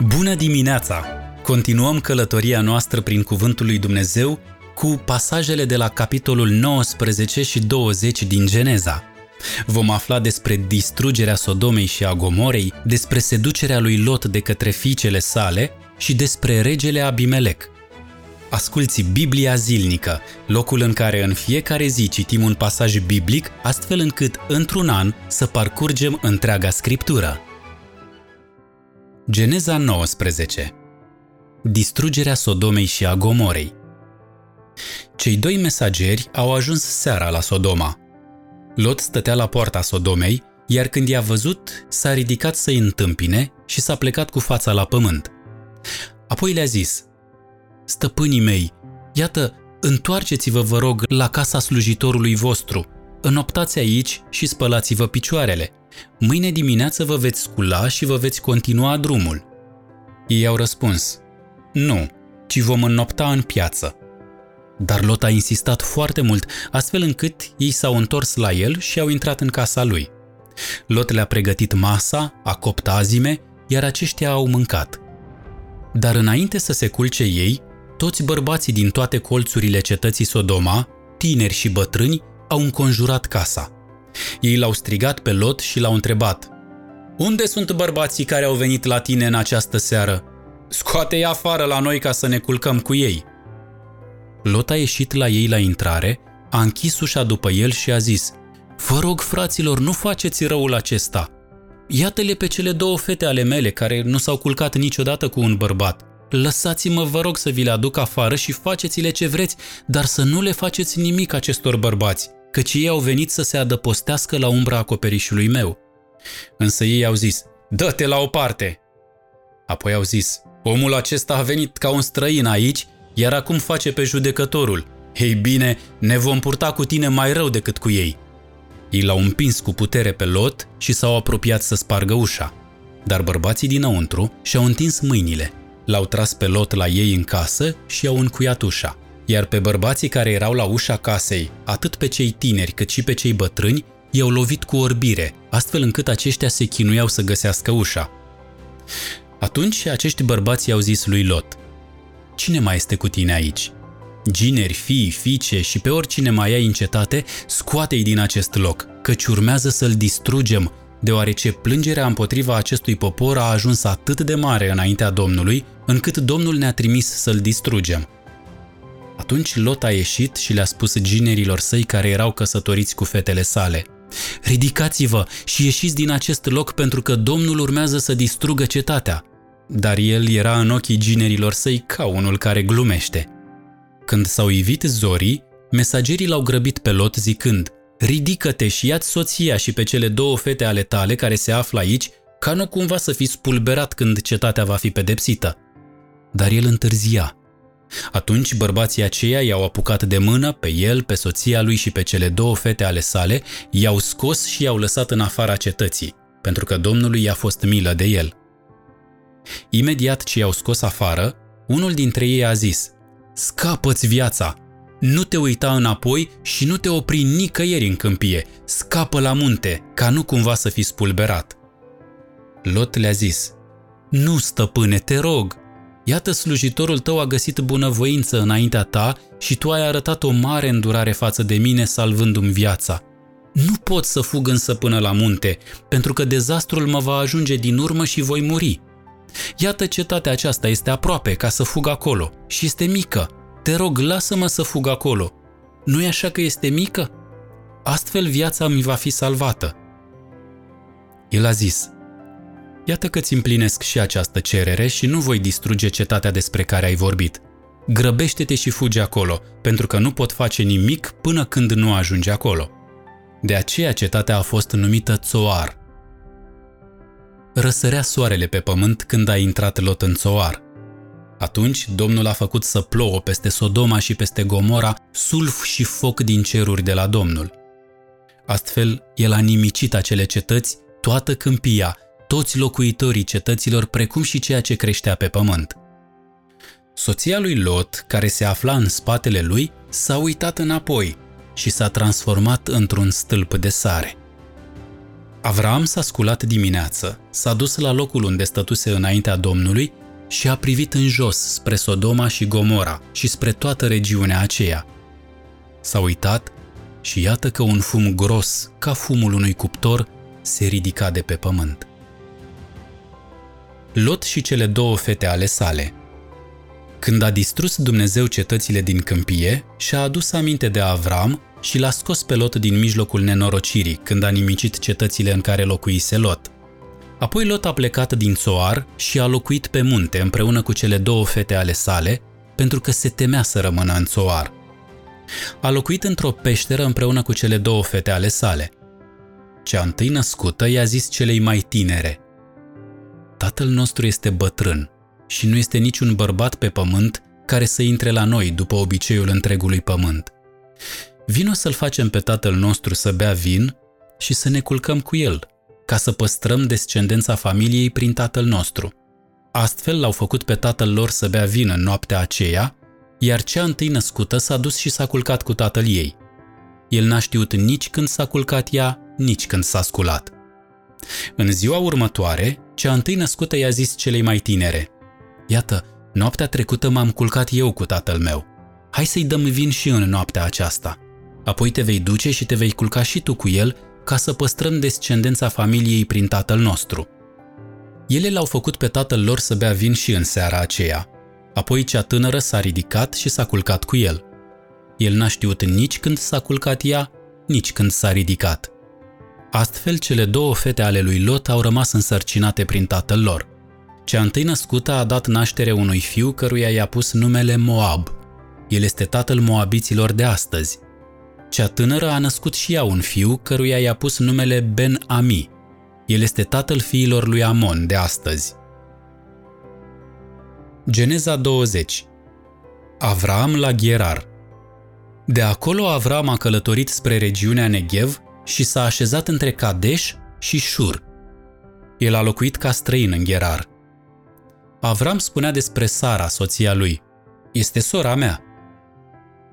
Bună dimineața! Continuăm călătoria noastră prin Cuvântul lui Dumnezeu cu pasajele de la capitolul 19 și 20 din Geneza. Vom afla despre distrugerea Sodomei și a Gomorei, despre seducerea lui Lot de către fiicele sale și despre regele Abimelec. Asculți Biblia zilnică, locul în care în fiecare zi citim un pasaj biblic, astfel încât, într-un an, să parcurgem întreaga scriptură. Geneza 19 Distrugerea Sodomei și a Gomorei Cei doi mesageri au ajuns seara la Sodoma. Lot stătea la poarta Sodomei, iar când i-a văzut, s-a ridicat să-i întâmpine și s-a plecat cu fața la pământ. Apoi le-a zis, Stăpânii mei, iată, întoarceți-vă, vă rog, la casa slujitorului vostru, înoptați aici și spălați-vă picioarele – Mâine dimineață vă veți scula și vă veți continua drumul. Ei au răspuns, nu, ci vom înnopta în piață. Dar Lot a insistat foarte mult, astfel încât ei s-au întors la el și au intrat în casa lui. Lot le-a pregătit masa, a copt azime, iar aceștia au mâncat. Dar înainte să se culce ei, toți bărbații din toate colțurile cetății Sodoma, tineri și bătrâni, au înconjurat casa. Ei l-au strigat pe Lot și l-au întrebat Unde sunt bărbații care au venit la tine în această seară? Scoate-i afară la noi ca să ne culcăm cu ei. Lot a ieșit la ei la intrare, a închis ușa după el și a zis Vă rog, fraților, nu faceți răul acesta. Iată-le pe cele două fete ale mele care nu s-au culcat niciodată cu un bărbat. Lăsați-mă, vă rog, să vi le aduc afară și faceți-le ce vreți, dar să nu le faceți nimic acestor bărbați căci ei au venit să se adăpostească la umbra acoperișului meu. Însă ei au zis, dă-te la o parte! Apoi au zis, omul acesta a venit ca un străin aici, iar acum face pe judecătorul. Ei bine, ne vom purta cu tine mai rău decât cu ei. Ei l-au împins cu putere pe Lot și s-au apropiat să spargă ușa. Dar bărbații dinăuntru și-au întins mâinile, l-au tras pe Lot la ei în casă și i-au încuiat ușa iar pe bărbații care erau la ușa casei, atât pe cei tineri cât și pe cei bătrâni, i-au lovit cu orbire, astfel încât aceștia se chinuiau să găsească ușa. Atunci acești bărbați i-au zis lui Lot, Cine mai este cu tine aici? Gineri, fii, fiice și pe oricine mai ai în cetate, scoate-i din acest loc, căci urmează să-l distrugem, deoarece plângerea împotriva acestui popor a ajuns atât de mare înaintea Domnului, încât Domnul ne-a trimis să-l distrugem. Atunci Lot a ieșit și le-a spus ginerilor săi care erau căsătoriți cu fetele sale. Ridicați-vă și ieșiți din acest loc pentru că Domnul urmează să distrugă cetatea. Dar el era în ochii ginerilor săi ca unul care glumește. Când s-au ivit zorii, mesagerii l-au grăbit pe Lot zicând Ridică-te și ia soția și pe cele două fete ale tale care se află aici, ca nu cumva să fii spulberat când cetatea va fi pedepsită. Dar el întârzia atunci bărbații aceia i-au apucat de mână pe el, pe soția lui și pe cele două fete ale sale, i-au scos și i-au lăsat în afara cetății, pentru că Domnului i-a fost milă de el. Imediat ce i-au scos afară, unul dintre ei a zis, Scapă-ți viața! Nu te uita înapoi și nu te opri nicăieri în câmpie, scapă la munte, ca nu cumva să fii spulberat. Lot le-a zis, Nu, stăpâne, te rog, Iată, slujitorul tău a găsit bunăvoință înaintea ta și tu ai arătat o mare îndurare față de mine, salvându-mi viața. Nu pot să fug însă până la munte, pentru că dezastrul mă va ajunge din urmă și voi muri. Iată, cetatea aceasta este aproape ca să fug acolo și este mică. Te rog, lasă-mă să fug acolo. nu e așa că este mică? Astfel viața mi va fi salvată. El a zis, Iată că ți împlinesc și această cerere și nu voi distruge cetatea despre care ai vorbit. Grăbește-te și fugi acolo, pentru că nu pot face nimic până când nu ajungi acolo. De aceea cetatea a fost numită Țoar. Răsărea soarele pe pământ când a intrat Lot în Țoar. Atunci Domnul a făcut să plouă peste Sodoma și peste Gomora sulf și foc din ceruri de la Domnul. Astfel, el a nimicit acele cetăți, toată câmpia, toți locuitorii cetăților, precum și ceea ce creștea pe pământ. Soția lui Lot, care se afla în spatele lui, s-a uitat înapoi și s-a transformat într-un stâlp de sare. Avram s-a sculat dimineață, s-a dus la locul unde stătuse înaintea Domnului și a privit în jos spre Sodoma și Gomora și spre toată regiunea aceea. S-a uitat și iată că un fum gros, ca fumul unui cuptor, se ridica de pe pământ. Lot și cele două fete ale sale. Când a distrus Dumnezeu cetățile din câmpie, și-a adus aminte de Avram și l-a scos pe Lot din mijlocul nenorocirii, când a nimicit cetățile în care locuise Lot. Apoi Lot a plecat din Soar și a locuit pe munte împreună cu cele două fete ale sale, pentru că se temea să rămână în Soar. A locuit într-o peșteră împreună cu cele două fete ale sale. Cea întâi născută i-a zis celei mai tinere, Tatăl nostru este bătrân și nu este niciun bărbat pe pământ care să intre la noi după obiceiul întregului pământ. Vino să-l facem pe tatăl nostru să bea vin și să ne culcăm cu el, ca să păstrăm descendența familiei prin tatăl nostru. Astfel l-au făcut pe tatăl lor să bea vin în noaptea aceea, iar cea întâi născută s-a dus și s-a culcat cu tatăl ei. El n-a știut nici când s-a culcat ea, nici când s-a sculat. În ziua următoare, cea întâi născută i-a zis celei mai tinere, Iată, noaptea trecută m-am culcat eu cu tatăl meu. Hai să-i dăm vin și în noaptea aceasta. Apoi te vei duce și te vei culca și tu cu el ca să păstrăm descendența familiei prin tatăl nostru. Ele l-au făcut pe tatăl lor să bea vin și în seara aceea. Apoi cea tânără s-a ridicat și s-a culcat cu el. El n-a știut nici când s-a culcat ea, nici când s-a ridicat. Astfel, cele două fete ale lui Lot au rămas însărcinate prin tatăl lor. Cea întâi născută a dat naștere unui fiu căruia i-a pus numele Moab. El este tatăl moabiților de astăzi. Cea tânără a născut și ea un fiu căruia i-a pus numele Ben-Ami. El este tatăl fiilor lui Amon de astăzi. Geneza 20 Avram la Gherar De acolo Avram a călătorit spre regiunea Negev și s-a așezat între Kadesh și Shur. El a locuit ca străin în Gherar. Avram spunea despre Sara, soția lui, este sora mea.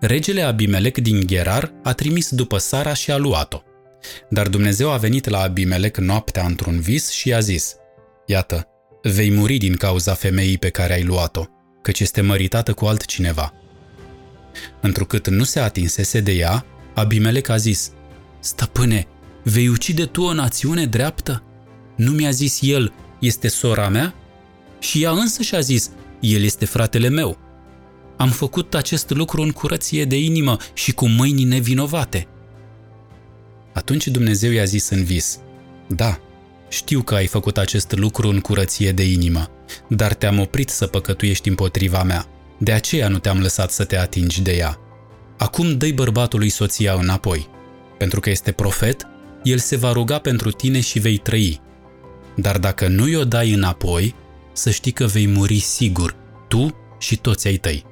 Regele Abimelec din Gerar a trimis după Sara și a luat-o. Dar Dumnezeu a venit la Abimelec noaptea într-un vis și i-a zis, Iată, vei muri din cauza femeii pe care ai luat-o, căci este măritată cu altcineva. Întrucât nu se atinsese de ea, Abimelec a zis, Stăpâne, vei ucide tu o națiune dreaptă? Nu mi-a zis el, este sora mea? Și ea însă și-a zis, el este fratele meu. Am făcut acest lucru în curăție de inimă și cu mâini nevinovate. Atunci Dumnezeu i-a zis în vis, Da, știu că ai făcut acest lucru în curăție de inimă, dar te-am oprit să păcătuiești împotriva mea. De aceea nu te-am lăsat să te atingi de ea. Acum dă bărbatului soția înapoi. Pentru că este profet, el se va ruga pentru tine și vei trăi. Dar dacă nu i-o dai înapoi, să știi că vei muri sigur, tu și toți ai tăi.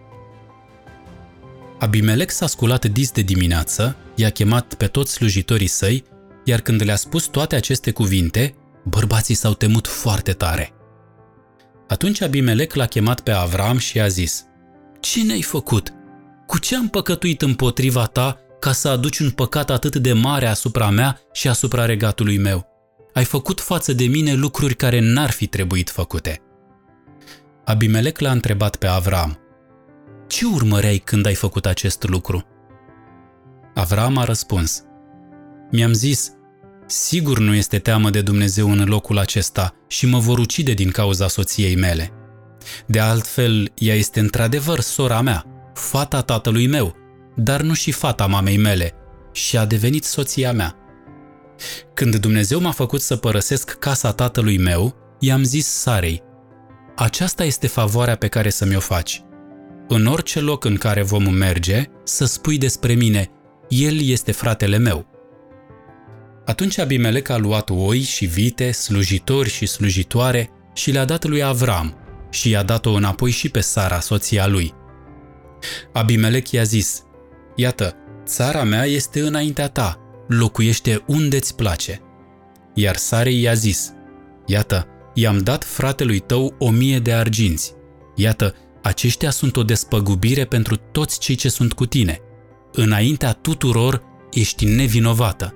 Abimelec s-a sculat dis de dimineață, i-a chemat pe toți slujitorii săi, iar când le-a spus toate aceste cuvinte, bărbații s-au temut foarte tare. Atunci Abimelec l-a chemat pe Avram și i-a zis, Ce ne-ai făcut? Cu ce am păcătuit împotriva ta ca să aduci un păcat atât de mare asupra mea și asupra regatului meu? Ai făcut față de mine lucruri care n-ar fi trebuit făcute. Abimelec l-a întrebat pe Avram, Ce urmăreai când ai făcut acest lucru? Avram a răspuns, Mi-am zis, sigur nu este teamă de Dumnezeu în locul acesta și mă vor ucide din cauza soției mele. De altfel, ea este într-adevăr sora mea, fata tatălui meu, dar nu și fata mamei mele, și a devenit soția mea. Când Dumnezeu m-a făcut să părăsesc casa tatălui meu, i-am zis Sarei, aceasta este favoarea pe care să mi-o faci. În orice loc în care vom merge, să spui despre mine, el este fratele meu. Atunci Abimelec a luat oi și vite, slujitori și slujitoare și le-a dat lui Avram și i-a dat-o înapoi și pe Sara, soția lui. Abimelec i-a zis, Iată, țara mea este înaintea ta, locuiește unde-ți place. Iar Sarei i-a zis, Iată, i-am dat fratelui tău o mie de arginți. Iată, aceștia sunt o despăgubire pentru toți cei ce sunt cu tine. Înaintea tuturor ești nevinovată.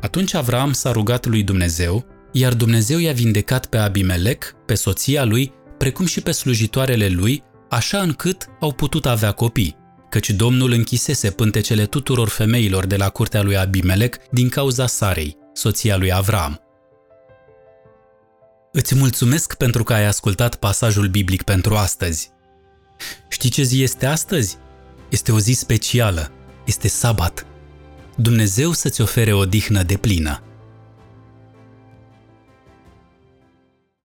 Atunci Avram s-a rugat lui Dumnezeu, iar Dumnezeu i-a vindecat pe Abimelec, pe soția lui, precum și pe slujitoarele lui, așa încât au putut avea copii, căci Domnul închisese pântecele tuturor femeilor de la curtea lui Abimelec din cauza Sarei, soția lui Avram. Îți mulțumesc pentru că ai ascultat pasajul biblic pentru astăzi. Știi ce zi este astăzi? Este o zi specială. Este sabat. Dumnezeu să-ți ofere o dihnă de plină.